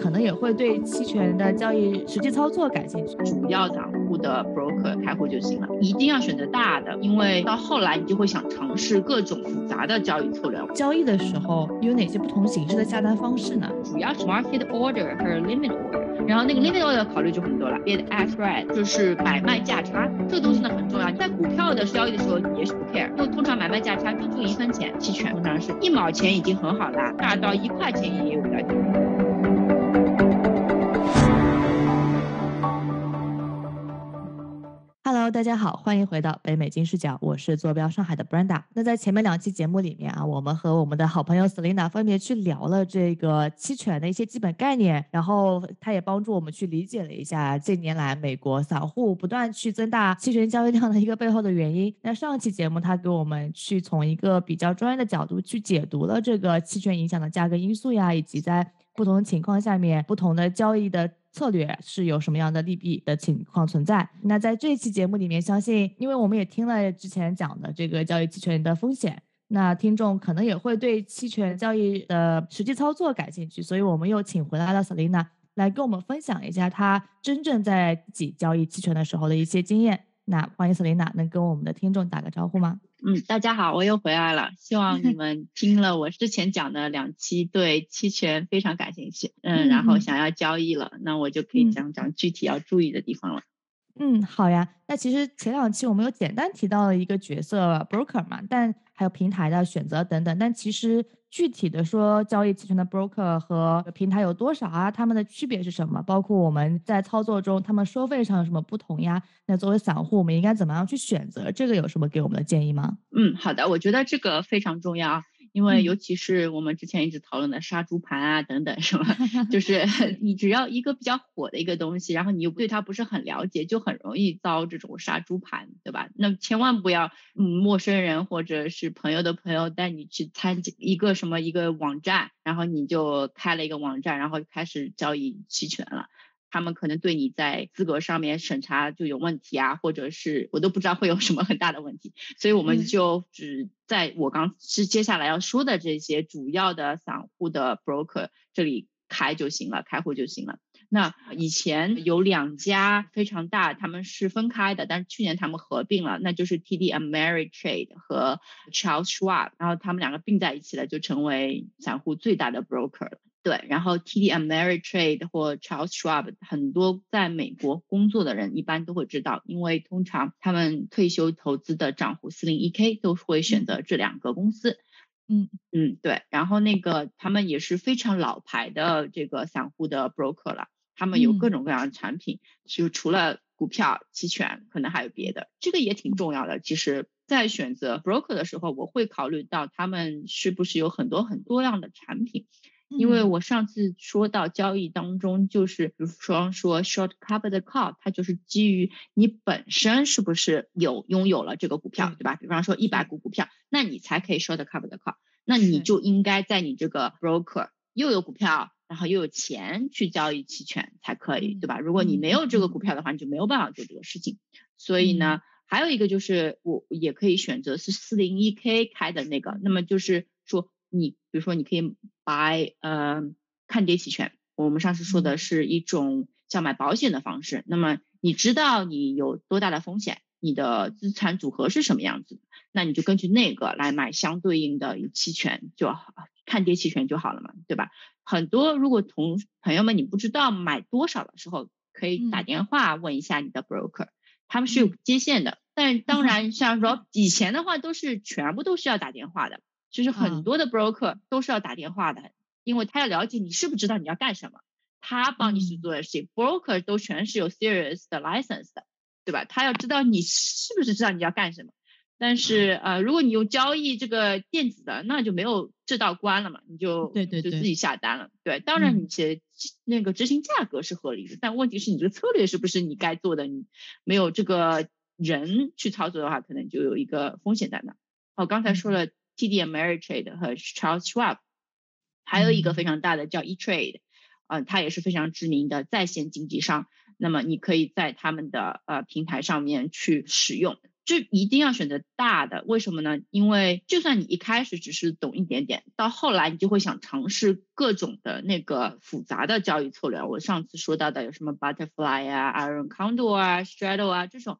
可能也会对期权的交易实际操作感兴趣。主要散户的 broker 开户就行了，一定要选择大的，因为到后来你就会想尝试各种复杂的交易策略。交易的时候有哪些不同形式的下单方式呢？主要是 market order 和 limit order。然后那个 limit order 考虑就很多了，bid ask spread 就是买卖价差，这个东西呢很重要。在股票的交易的时候也许不 care，因为通常买卖价差就就一分钱，期权通常是一毛钱已经很好了，大到一块钱也有的。大家好，欢迎回到北美金视角，我是坐标上海的 Brenda。那在前面两期节目里面啊，我们和我们的好朋友 Selina 分别去聊了这个期权的一些基本概念，然后他也帮助我们去理解了一下近年来美国散户不断去增大期权交易量的一个背后的原因。那上期节目他给我们去从一个比较专业的角度去解读了这个期权影响的价格因素呀，以及在不同情况下面不同的交易的。策略是有什么样的利弊的情况存在？那在这一期节目里面，相信因为我们也听了之前讲的这个交易期权的风险，那听众可能也会对期权交易的实际操作感兴趣，所以我们又请回来了 Selina 来跟我们分享一下她真正在自己交易期权的时候的一些经验。那欢迎 Selina 能跟我们的听众打个招呼吗？嗯，大家好，我又回来了。希望你们听了我之前讲的两期，对期权非常感兴趣，嗯，然后想要交易了，那我就可以讲讲具体要注意的地方了。嗯，好呀。那其实前两期我们有简单提到了一个角色 broker 嘛，但还有平台的选择等等，但其实。具体的说，交易期权的 broker 和平台有多少啊？他们的区别是什么？包括我们在操作中，他们收费上有什么不同呀？那作为散户，我们应该怎么样去选择？这个有什么给我们的建议吗？嗯，好的，我觉得这个非常重要。因为尤其是我们之前一直讨论的杀猪盘啊等等，是吧？就是 你只要一个比较火的一个东西，然后你又对它不是很了解，就很容易遭这种杀猪盘，对吧？那千万不要，嗯，陌生人或者是朋友的朋友带你去参加一个什么一个网站，然后你就开了一个网站，然后开始交易期权了。他们可能对你在资格上面审查就有问题啊，或者是我都不知道会有什么很大的问题，所以我们就只在我刚是接下来要说的这些主要的散户的 broker 这里开就行了，开户就行了。那以前有两家非常大，他们是分开的，但是去年他们合并了，那就是 TD Ameritrade 和 Charles Schwab，然后他们两个并在一起了，就成为散户最大的 broker 了。对，然后 TD Ameritrade 或 Charles Schwab，很多在美国工作的人一般都会知道，因为通常他们退休投资的账户 401k 都会选择这两个公司。嗯嗯，对，然后那个他们也是非常老牌的这个散户的 broker 了，他们有各种各样的产品，就除了股票、期权，可能还有别的，这个也挺重要的。其实，在选择 broker 的时候，我会考虑到他们是不是有很多很多样的产品。因为我上次说到交易当中，就是比如说说 short cover 的 call，它就是基于你本身是不是有拥有了这个股票，对吧？比方说一百股股票，那你才可以 short cover 的 call，那你就应该在你这个 broker 又有股票，然后又有钱去交易期权才可以，对吧？如果你没有这个股票的话，你就没有办法做这个事情。所以呢，还有一个就是我也可以选择是四零一 k 开的那个，那么就是说。你比如说，你可以买呃看跌期权，我们上次说的是一种像买保险的方式。那么你知道你有多大的风险，你的资产组合是什么样子，那你就根据那个来买相对应的期权就好，看跌期权就好了嘛，对吧？很多如果同朋友们你不知道买多少的时候，可以打电话问一下你的 broker，他们是有接线的。但当 然像说以前的话，都是全部都是要打电话的。就是很多的 broker 都是要打电话的，因为他要了解你是不是知道你要干什么，他帮你去做的事情。broker 都全是有 serious 的 license 的，对吧？他要知道你是不是知道你要干什么。但是呃，如果你用交易这个电子的，那就没有这道关了嘛，你就对对就自己下单了。对，当然你其实那个执行价格是合理的，但问题是你这个策略是不是你该做的？你没有这个人去操作的话，可能就有一个风险在那。哦刚才说了。TD Ameritrade 和 Charles Schwab，还有一个非常大的叫 eTrade，呃，它也是非常知名的在线经纪商。那么你可以在他们的呃平台上面去使用。就一定要选择大的，为什么呢？因为就算你一开始只是懂一点点，到后来你就会想尝试各种的那个复杂的交易策略。我上次说到的有什么 Butterfly 啊、Iron Condor 啊、Straddle 啊这种，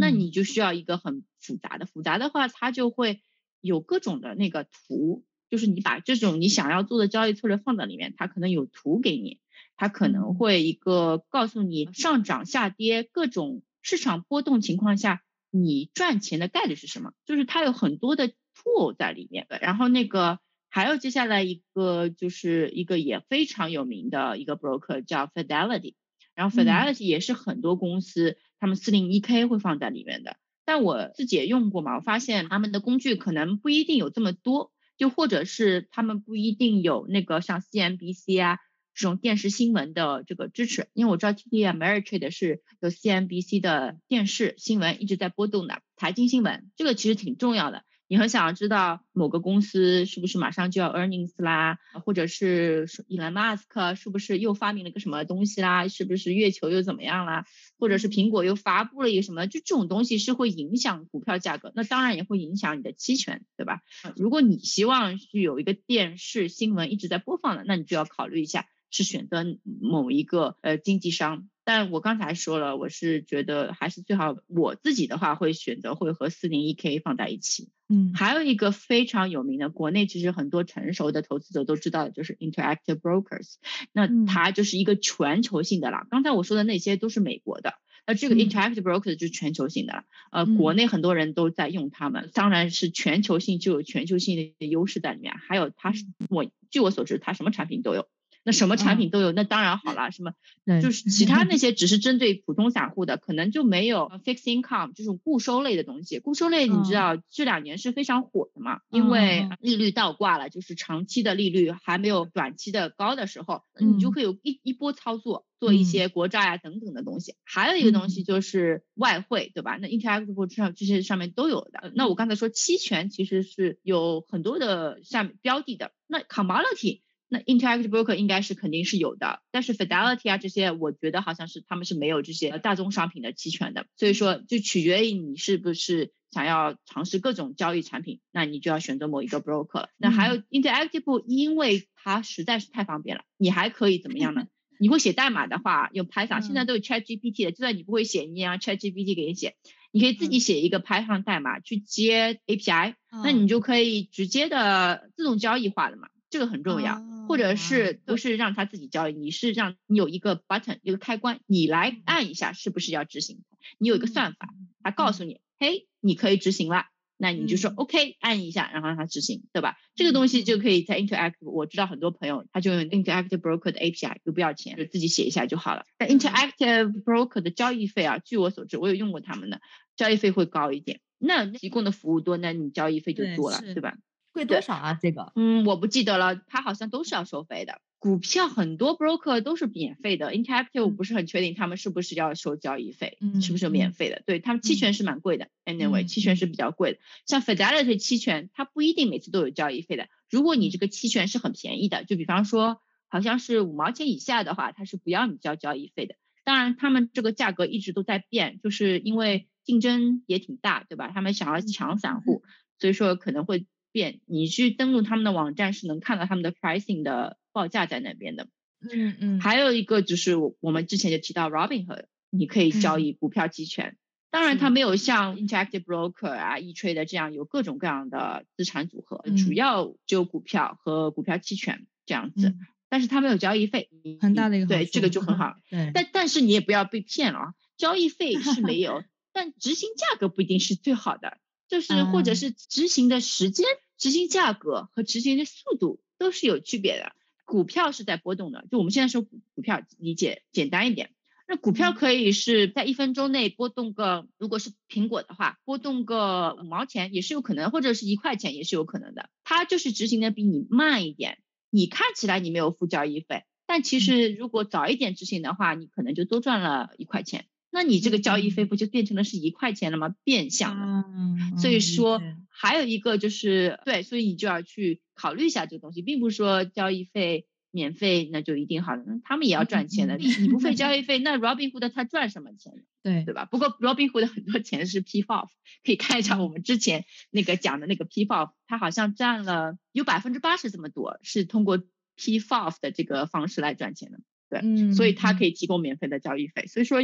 那你就需要一个很复杂的。复杂的话，它就会有各种的那个图，就是你把这种你想要做的交易策略放在里面，它可能有图给你，它可能会一个告诉你上涨下跌各种市场波动情况下。你赚钱的概率是什么？就是它有很多的 tool 在里面的。然后那个还有接下来一个就是一个也非常有名的一个 broker 叫 Fidelity，然后 Fidelity 也是很多公司他们四零一 K 会放在里面的。但我自己也用过嘛，我发现他们的工具可能不一定有这么多，就或者是他们不一定有那个像 CNBC 啊。这种电视新闻的这个支持，因为我知道 TD Ameritrade 是有 CNBC 的电视新闻一直在波动的财经新闻，这个其实挺重要的。你很想要知道某个公司是不是马上就要 earnings 啦，或者是伊兰马斯克是不是又发明了个什么东西啦，是不是月球又怎么样啦，或者是苹果又发布了一个什么，就这种东西是会影响股票价格，那当然也会影响你的期权，对吧？如果你希望是有一个电视新闻一直在播放的，那你就要考虑一下。是选择某一个呃经纪商，但我刚才说了，我是觉得还是最好我自己的话会选择会和四零一 K 放在一起。嗯，还有一个非常有名的，国内其实很多成熟的投资者都知道的，就是 Interactive Brokers。那它就是一个全球性的了。刚才我说的那些都是美国的，那这个 Interactive Brokers 就是全球性的了。呃，国内很多人都在用他们，当然是全球性就有全球性的优势在里面。还有它是我据我所知，它什么产品都有。那什么产品都有，那当然好了。什么 就是其他那些只是针对普通散户的，可能就没有 fixed income 这种固收类的东西。固收类你知道这两年是非常火的嘛？因为利率倒挂了，就是长期的利率还没有短期的高的时候，你就会有一一波操作，做一些国债啊等等的东西。还有一个东西就是外汇，对吧？那 interactive 上这些上面都有的。那我刚才说期权其实是有很多的下面标的的。那 commodity。那 Interactive Broker 应该是肯定是有的，但是 Fidelity 啊这些，我觉得好像是他们是没有这些大宗商品的期权的，所以说就取决于你是不是想要尝试各种交易产品，那你就要选择某一个 broker 了。那还有 Interactive，因为它实在是太方便了，你还可以怎么样呢？你会写代码的话，用 Python，现在都有 ChatGPT 的，就算你不会写，你也让 ChatGPT 给你写，你可以自己写一个 Python 代码去接 API，那你就可以直接的自动交易化了嘛。这个很重要，或者是不是让他自己交易，你是让你有一个 button 一个开关，你来按一下，是不是要执行？你有一个算法，他告诉你，嘿，你可以执行了，那你就说 OK，按一下，然后让它执行，对吧？这个东西就可以在 Interactive，我知道很多朋友他就用 Interactive Broker 的 API，又不要钱，就自己写一下就好了。但 Interactive Broker 的交易费啊，据我所知，我有用过他们的，交易费会高一点。那提供的服务多，那你交易费就多了，对吧？贵多少啊？这个，嗯，我不记得了，它好像都是要收费的。股票很多 broker 都是免费的，Interactive 我不是很确定他们是不是要收交易费，是不是免费的？对他们期权是蛮贵的，Anyway，期权是比较贵的。像 Fidelity 期权，它不一定每次都有交易费的。如果你这个期权是很便宜的，就比方说好像是五毛钱以下的话，它是不要你交交易费的。当然，他们这个价格一直都在变，就是因为竞争也挺大，对吧？他们想要抢散户，所以说可能会。变，你去登录他们的网站是能看到他们的 pricing 的报价在那边的。嗯嗯。还有一个就是我们之前就提到 Robinhood，你可以交易股票期权。当然它没有像 Interactive Broker 啊、eTrade 这样有各种各样的资产组合，主要就股票和股票期权这样子。但是它没有交易费，很大的一个对这个就很好。对。但但是你也不要被骗了啊，交易费是没有，但执行价格不一定是最好的，就是或者是执行的时间。执行价格和执行的速度都是有区别的。股票是在波动的，就我们现在说股股票理解简单一点。那股票可以是在一分钟内波动个，如果是苹果的话，波动个五毛钱也是有可能，或者是一块钱也是有可能的。它就是执行的比你慢一点，你看起来你没有付交易费，但其实如果早一点执行的话，你可能就多赚了一块钱。那你这个交易费不就变成了是一块钱了吗？变相的，所以说还有一个就是对，所以你就要去考虑一下这个东西，并不是说交易费免费那就一定好了，那他们也要赚钱的。你你不费交易费，那 Robinhood 他赚什么钱呢？对对吧？不过 Robinhood 很多钱是 P FOF，可以看一下我们之前那个讲的那个 P FOF，它好像占了有百分之八十这么多，是通过 P FOF 的这个方式来赚钱的。对，所以它可以提供免费的交易费。所以说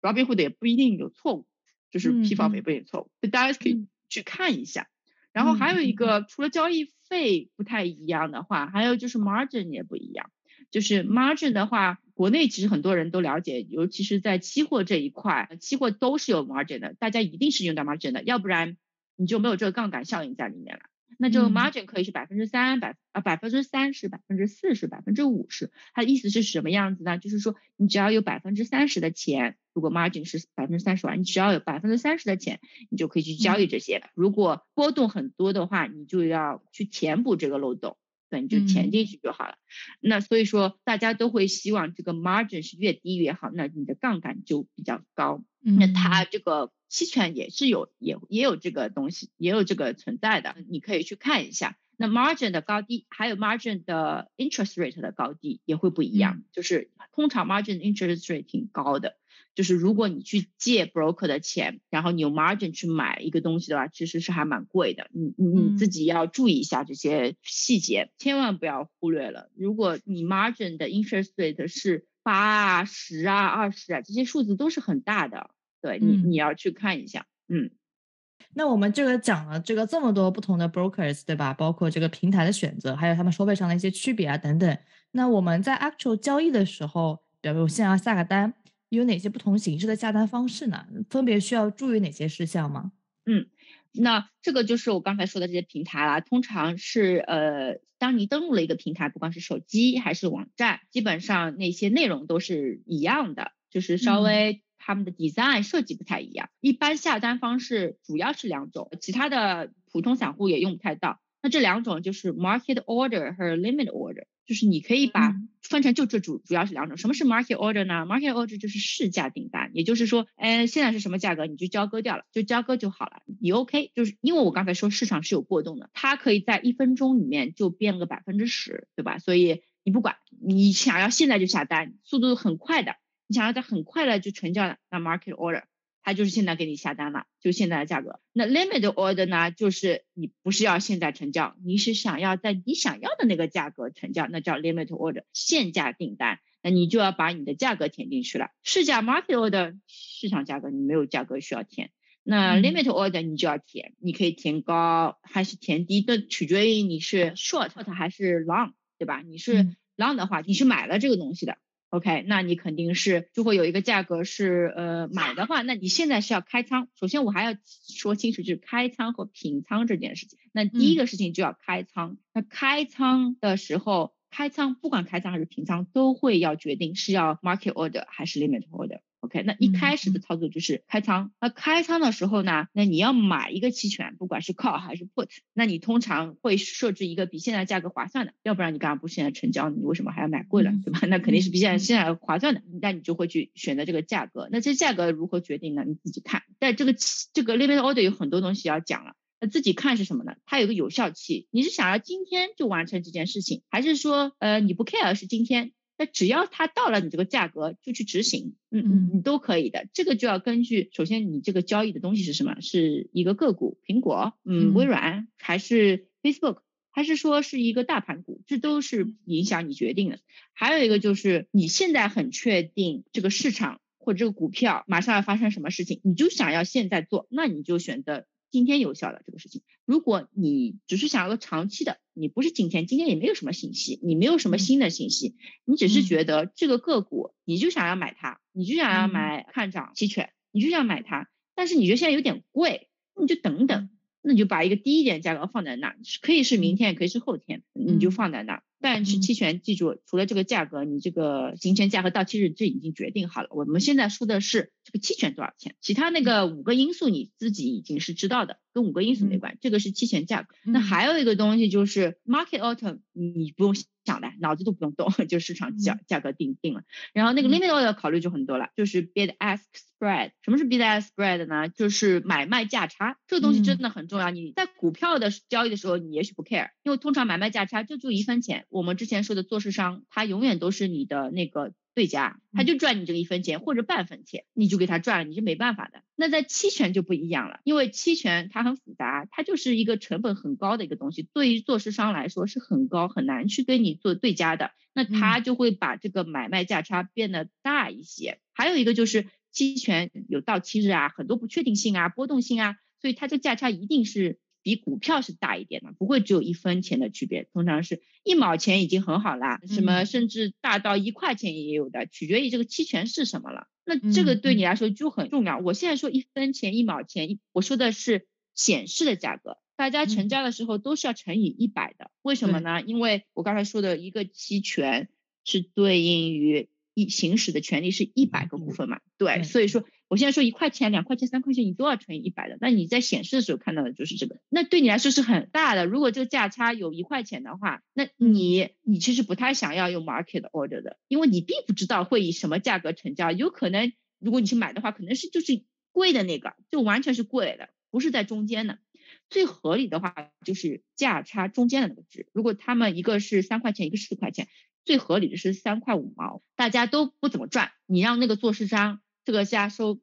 Robinhood 也不一定有错误，就是 P FOF 也不一定有错误，所以大家可以去看一下。然后还有一个，除了交易费不太一样的话，还有就是 margin 也不一样。就是 margin 的话，国内其实很多人都了解，尤其是在期货这一块，期货都是有 margin 的，大家一定是用到 margin 的，要不然你就没有这个杠杆效应在里面了。那就 margin 可以是百分之三百啊百分之三十百分之四十百分之五十，它的意思是什么样子呢？就是说你只要有百分之三十的钱。如果 margin 是百分之三十万，你只要有百分之三十的钱，你就可以去交易这些。如果波动很多的话，你就要去填补这个漏洞，对，你就填进去就好了。那所以说，大家都会希望这个 margin 是越低越好，那你的杠杆就比较高。那它这个期权也是有，也也有这个东西，也有这个存在的，你可以去看一下。那 margin 的高低，还有 margin 的 interest rate 的高低也会不一样，就是通常 margin interest rate 挺高的。就是如果你去借 broker 的钱，然后你用 margin 去买一个东西的话，其实是还蛮贵的。你你你自己要注意一下这些细节，千万不要忽略了。如果你 margin 的 interest rate 是八啊、十啊、二十啊，这些数字都是很大的，对你你要去看一下。嗯，那我们这个讲了这个这么多不同的 brokers，对吧？包括这个平台的选择，还有他们收费上的一些区别啊等等。那我们在 actual 交易的时候，比如现在要下个单。有哪些不同形式的下单方式呢？分别需要注意哪些事项吗？嗯，那这个就是我刚才说的这些平台啦。通常是呃，当你登录了一个平台，不管是手机还是网站，基本上那些内容都是一样的，就是稍微他们的 design 设计不太一样。一般下单方式主要是两种，其他的普通散户也用不太到。那这两种就是 market order 和 limit order。就是你可以把分成就这主主要是两种，什么是 market order 呢？market order 就是市价订单，也就是说，哎，现在是什么价格你就交割掉了，就交割就好了，你 OK。就是因为我刚才说市场是有波动的，它可以在一分钟里面就变个百分之十，对吧？所以你不管你想要现在就下单，速度很快的，你想要在很快的就成交，那 market order。它就是现在给你下单了，就现在的价格。那 limit order 呢，就是你不是要现在成交，你是想要在你想要的那个价格成交，那叫 limit order，限价订单。那你就要把你的价格填进去了。市价 market order 市场价格你没有价格需要填，那 limit order 你就要填，你可以填高还是填低，这取决于你是 short 还是 long，对吧？你是 long 的话，你是买了这个东西的。OK，那你肯定是就会有一个价格是呃买的话，那你现在是要开仓。首先我还要说清楚，就是开仓和平仓这件事情。那第一个事情就要开仓。那开仓的时候，开仓不管开仓还是平仓，都会要决定是要 market order 还是 limit order。OK，那一开始的操作就是开仓。那开仓的时候呢，那你要买一个期权，不管是 call 还是 put，那你通常会设置一个比现在价格划算的，要不然你干嘛不现在成交？你为什么还要买贵了，对吧？那肯定是比现在现在划算的，那你就会去选择这个价格。那这价格如何决定呢？你自己看。但这个这个 limit order 有很多东西要讲了，那自己看是什么呢？它有个有效期，你是想要今天就完成这件事情，还是说呃你不 care 是今天？那只要它到了你这个价格就去执行，嗯嗯，你都可以的。这个就要根据，首先你这个交易的东西是什么？是一个个股，苹果，嗯，微软，还是 Facebook，还是说是一个大盘股？这都是影响你决定的。还有一个就是你现在很确定这个市场或者这个股票马上要发生什么事情，你就想要现在做，那你就选择。今天有效的这个事情，如果你只是想要个长期的，你不是今天，今天也没有什么信息，你没有什么新的信息，你只是觉得这个个股，你就想要买它，你就想要买看涨期权，你就想买它，但是你觉得现在有点贵，那你就等等，那你就把一个低一点价格放在那，可以是明天，也可以是后天，你就放在那。但是期权，记住，除了这个价格，你这个行权价和到期日这已经决定好了。我们现在说的是这个期权多少钱，其他那个五个因素你自己已经是知道的，跟五个因素没关。这个是期权价格。那还有一个东西就是 market order，你不用想的，脑子都不用动，就市场价价格定定了。然后那个 limit order 考虑就很多了，就是 bid ask spread。什么是 bid ask spread 呢？就是买卖价差。这个东西真的很重要。你在股票的交易的时候，你也许不 care，因为通常买卖价差就就一分钱。我们之前说的做市商，他永远都是你的那个对家，他就赚你这个一分钱或者半分钱，你就给他赚了，你是没办法的。那在期权就不一样了，因为期权它很复杂，它就是一个成本很高的一个东西，对于做市商来说是很高，很难去跟你做对家的。那他就会把这个买卖价差变得大一些。还有一个就是期权有到期日啊，很多不确定性啊、波动性啊，所以它这价差一定是。比股票是大一点的，不会只有一分钱的区别，通常是一毛钱已经很好啦，什么甚至大到一块钱也有的，取决于这个期权是什么了。那这个对你来说就很重要。我现在说一分钱、一毛钱，我说的是显示的价格，大家成交的时候都是要乘以一百的。为什么呢？因为我刚才说的一个期权是对应于一行使的权利是一百个股份嘛，对，所以说。我现在说一块钱、两块钱、三块钱，你都要乘以一百的。那你在显示的时候看到的就是这个，那对你来说是很大的。如果这个价差有一块钱的话，那你你其实不太想要用 market order 的，因为你并不知道会以什么价格成交。有可能如果你去买的话，可能是就是贵的那个，就完全是贵的，不是在中间的。最合理的话就是价差中间的那个值。如果他们一个是三块钱，一个是四块钱，最合理的是三块五毛，大家都不怎么赚。你让那个做市商。这个价收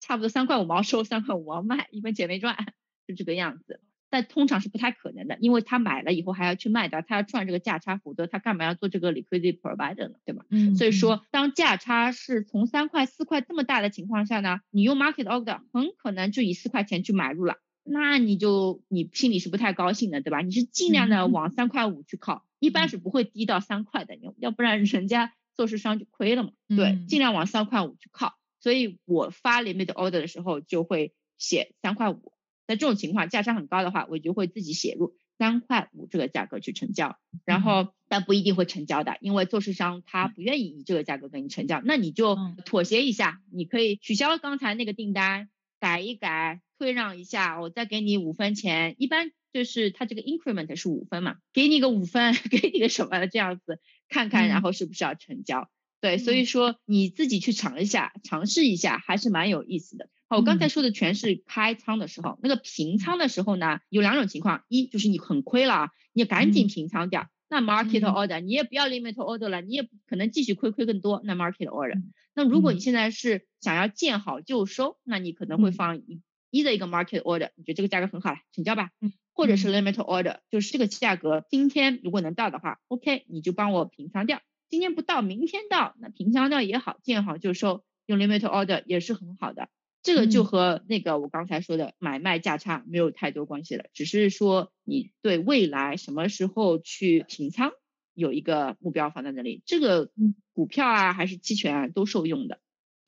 差不多三块五毛收，三块五毛卖，一分钱没赚，是这个样子。但通常是不太可能的，因为他买了以后还要去卖掉，他要赚这个价差，否则他干嘛要做这个 liquidity provider 呢？对吧？嗯。所以说，当价差是从三块、四块这么大的情况下呢，你用 market order 很可能就以四块钱去买入了，那你就你心里是不太高兴的，对吧？你是尽量的往三块五去靠，一般是不会低到三块的，要不然人家做市商就亏了嘛。对，尽量往三块五去靠。所以我发 limit order 的时候就会写三块五，那这种情况价差很高的话，我就会自己写入三块五这个价格去成交，然后但不一定会成交的，因为做市商他不愿意以这个价格跟你成交，那你就妥协一下，你可以取消刚才那个订单，改一改，退让一下，我再给你五分钱，一般就是他这个 increment 是五分嘛，给你个五分，给你个什么这样子看看，然后是不是要成交。对，所以说你自己去尝一下，尝试一下还是蛮有意思的。好，我刚才说的全是开仓的时候，那个平仓的时候呢，有两种情况，一就是你很亏了，你赶紧平仓掉，那 market order 你也不要 limit order 了，你也可能继续亏亏更多，那 market order。那如果你现在是想要见好就收，那你可能会放一一的一个 market order，你觉得这个价格很好了，成交吧。或者是 limit order，就是这个价格今天如果能到的话，OK，你就帮我平仓掉。今天不到，明天到，那平仓掉也好，见好就收，用 limit order 也是很好的。这个就和那个我刚才说的买卖价差没有太多关系了，只是说你对未来什么时候去平仓有一个目标放在那里。这个股票啊，还是期权啊，都受用的。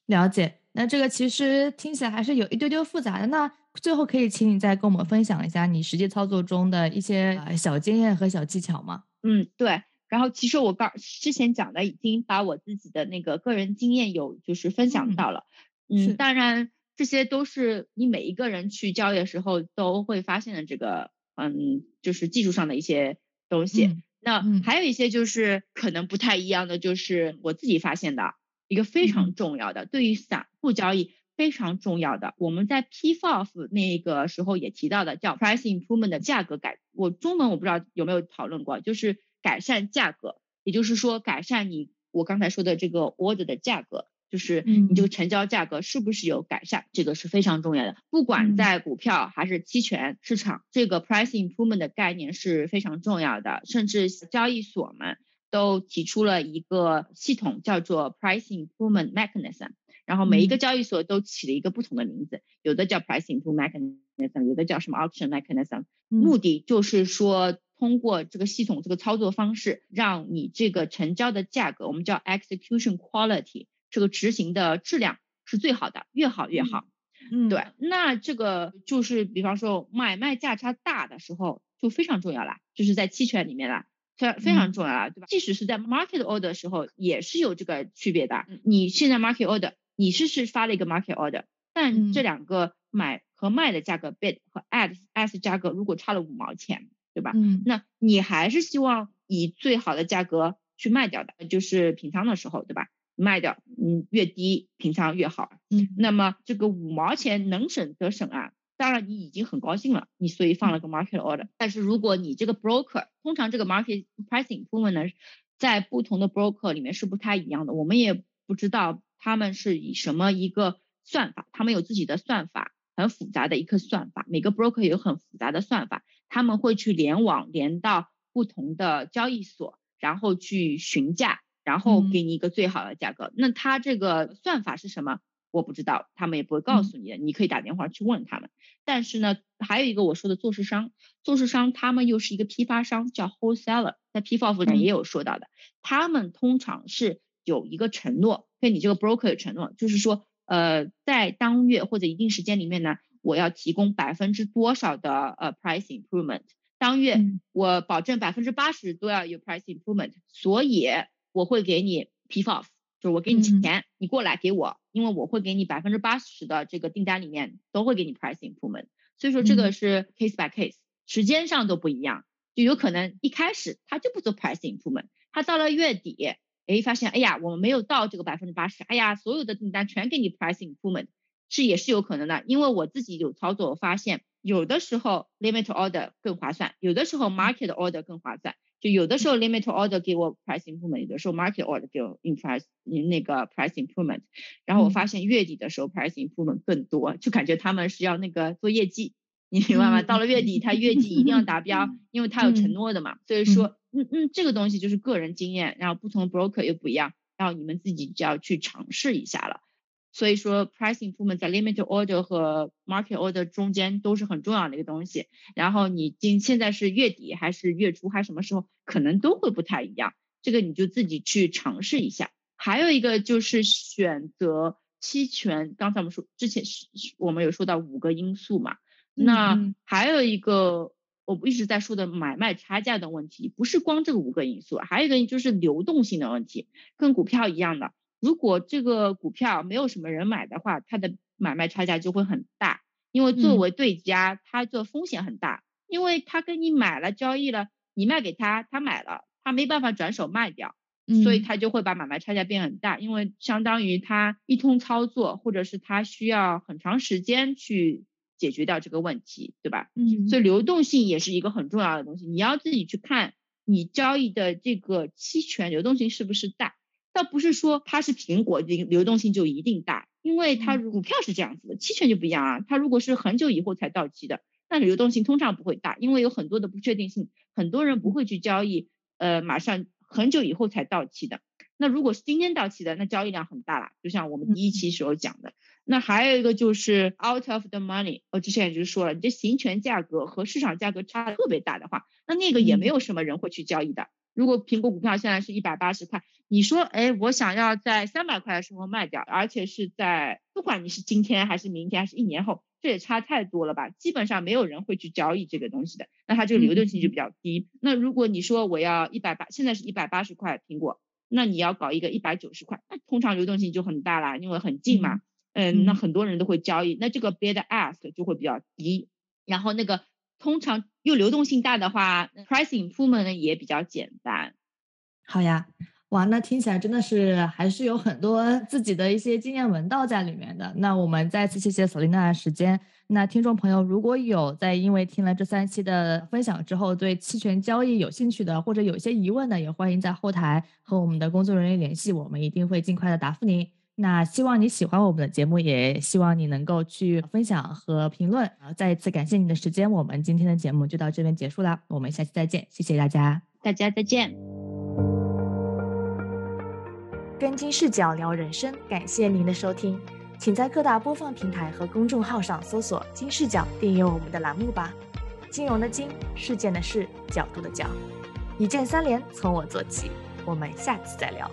了解。那这个其实听起来还是有一丢丢复杂的。那最后可以请你再跟我们分享一下你实际操作中的一些小经验和小技巧吗？嗯，对。然后其实我刚之前讲的已经把我自己的那个个人经验有就是分享到了，嗯，当然这些都是你每一个人去交易的时候都会发现的这个，嗯，就是技术上的一些东西。那还有一些就是可能不太一样的，就是我自己发现的一个非常重要的，对于散户交易非常重要的，我们在 P FOF 那个时候也提到的叫 Price Improvement 的价格改，我中文我不知道有没有讨论过，就是。改善价格，也就是说改善你我刚才说的这个 order 的价格，就是你这个成交价格是不是有改善，这个是非常重要的。不管在股票还是期权市场，这个 price improvement 的概念是非常重要的。甚至交易所们都提出了一个系统，叫做 price improvement mechanism。然后每一个交易所都起了一个不同的名字，有的叫 price improvement mechanism，有的叫什么 auction mechanism。目的就是说。通过这个系统这个操作方式，让你这个成交的价格，我们叫 execution quality，这个执行的质量是最好的，越好越好。嗯，对。那这个就是，比方说买卖价差大的时候就非常重要了，就是在期权里面了，非非常重要了，对吧？即使是在 market order 的时候也是有这个区别的。你现在 market order，你是是发了一个 market order，但这两个买和卖的价格 bid 和 add s 价格如果差了五毛钱。对吧？嗯，那你还是希望以最好的价格去卖掉的，就是平仓的时候，对吧？卖掉，嗯，越低平仓越好。嗯，那么这个五毛钱能省则省啊，当然你已经很高兴了，你所以放了个 market order。但是如果你这个 broker，通常这个 market pricing 部分呢，在不同的 broker 里面是不太一样的，我们也不知道他们是以什么一个算法，他们有自己的算法，很复杂的一个算法，每个 broker 有很复杂的算法，他们会去联网连到不同的交易所，然后去询价，然后给你一个最好的价格。那他这个算法是什么？我不知道，他们也不会告诉你的，你可以打电话去问他们。但是呢，还有一个我说的做市商，做市商他们又是一个批发商，叫 wholesaler，在 P F 里面也有说到的。他们通常是有一个承诺，跟你这个 broker 有承诺，就是说，呃，在当月或者一定时间里面呢，我要提供百分之多少的呃 price improvement，当月我保证百分之八十都要有 price improvement，所以我会给你 P F。就是我给你钱，你过来给我，因为我会给你百分之八十的这个订单里面都会给你 price improvement，所以说这个是 case by case，时间上都不一样，就有可能一开始他就不做 price improvement，他到了月底，哎发现哎呀我们没有到这个百分之八十，哎呀所有的订单全给你 price improvement，是也是有可能的，因为我自己有操作，我发现有的时候 limit order 更划算，有的时候 market order 更划算。就有的时候 limit order 给我 price improvement，有的时候 market order 给我 in price 那个 price improvement，然后我发现月底的时候 price improvement 更多，就感觉他们是要那个做业绩，你明白吗？到了月底他业绩一定要达标，因为他有承诺的嘛。所以说，嗯嗯，这个东西就是个人经验，然后不同 broker 又不一样，然后你们自己就要去尝试一下了。所以说，pricing improvement 在 limit order 和 market order 中间都是很重要的一个东西。然后你今现在是月底还是月初还是什么时候，可能都会不太一样。这个你就自己去尝试一下。还有一个就是选择期权，刚才我们说之前是我们有说到五个因素嘛。那还有一个我一直在说的买卖差价的问题，不是光这个五个因素，还有一个就是流动性的问题，跟股票一样的。如果这个股票没有什么人买的话，它的买卖差价就会很大，因为作为对家，它的风险很大，因为他跟你买了交易了，你卖给他，他买了，他没办法转手卖掉，所以他就会把买卖差价变很大，因为相当于他一通操作，或者是他需要很长时间去解决掉这个问题，对吧？嗯，所以流动性也是一个很重要的东西，你要自己去看你交易的这个期权流动性是不是大。倒不是说它是苹果流流动性就一定大，因为它股票是这样子的，期权就不一样啊。它如果是很久以后才到期的，那流动性通常不会大，因为有很多的不确定性，很多人不会去交易。呃，马上很久以后才到期的，那如果是今天到期的，那交易量很大了。就像我们第一期时候讲的，那还有一个就是 out of the money，我之前也就说了，你这行权价格和市场价格差特别大的话，那那个也没有什么人会去交易的。如果苹果股票现在是一百八十块，你说，哎，我想要在三百块的时候卖掉，而且是在不管你是今天还是明天还是一年后，这也差太多了吧？基本上没有人会去交易这个东西的，那它这个流动性就比较低。那如果你说我要一百八，现在是一百八十块苹果，那你要搞一个一百九十块，那通常流动性就很大啦，因为很近嘛，嗯，那很多人都会交易，那这个 bid ask 就会比较低，然后那个。通常又流动性大的话，pricing improvement 呢也比较简单。好呀，哇，那听起来真的是还是有很多自己的一些经验门道在里面的。那我们再次谢谢 Selina 的时间。那听众朋友如果有在因为听了这三期的分享之后对期权交易有兴趣的，或者有一些疑问的，也欢迎在后台和我们的工作人员联系，我们一定会尽快的答复您。那希望你喜欢我们的节目，也希望你能够去分享和评论。啊，再一次感谢你的时间，我们今天的节目就到这边结束了，我们下期再见，谢谢大家，大家再见。跟金视角聊人生，感谢您的收听，请在各大播放平台和公众号上搜索“金视角”，订阅我们的栏目吧。金融的金，事件的事，角度的角，一键三连，从我做起。我们下期再聊。